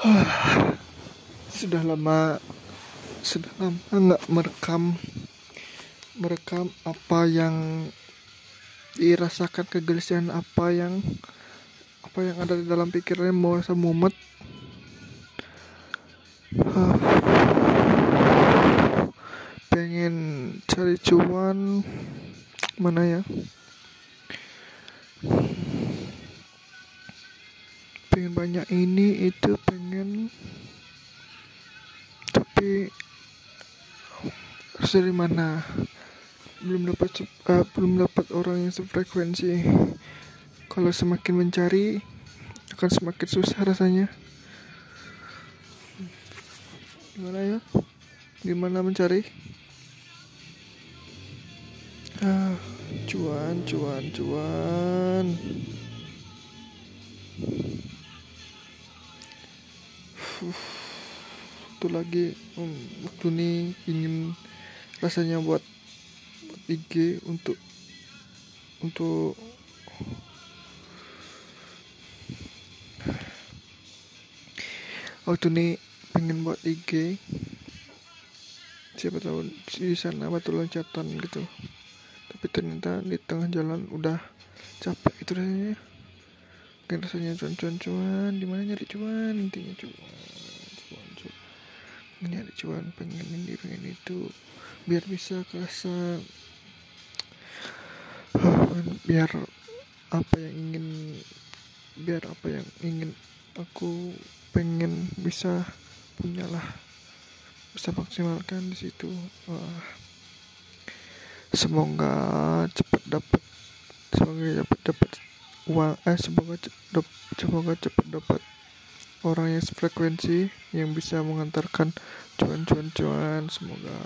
sudah lama sudah lama nggak merekam merekam apa yang dirasakan kegelisahan apa yang apa yang ada di dalam pikirannya mau rasa mumet. Pengen cari cuan mana ya pengen banyak ini itu pengen. Tapi dari mana? Belum dapat uh, belum dapat orang yang sefrekuensi. Kalau semakin mencari akan semakin susah rasanya. Gimana ya? Gimana mencari? Ah cuan cuan cuan waktu lagi um, waktu ini ingin rasanya buat, buat IG untuk untuk waktu ini pengen buat IG siapa tahu di sana batu loncatan gitu. Tapi ternyata di tengah jalan udah capek itu rasanya rasanya cuan cuan cuan. Di mana nyari cuan? Intinya cuan nyari cuan pengen ini pengen itu. Biar bisa kerasa biar apa yang ingin biar apa yang ingin aku pengen bisa punyalah. Bisa maksimalkan di situ. Wah. semoga cepat dapat semoga cepat dapat uang eh semoga cepat semoga cepat dapat orang yang sefrekuensi yang bisa mengantarkan cuan-cuan-cuan. Semoga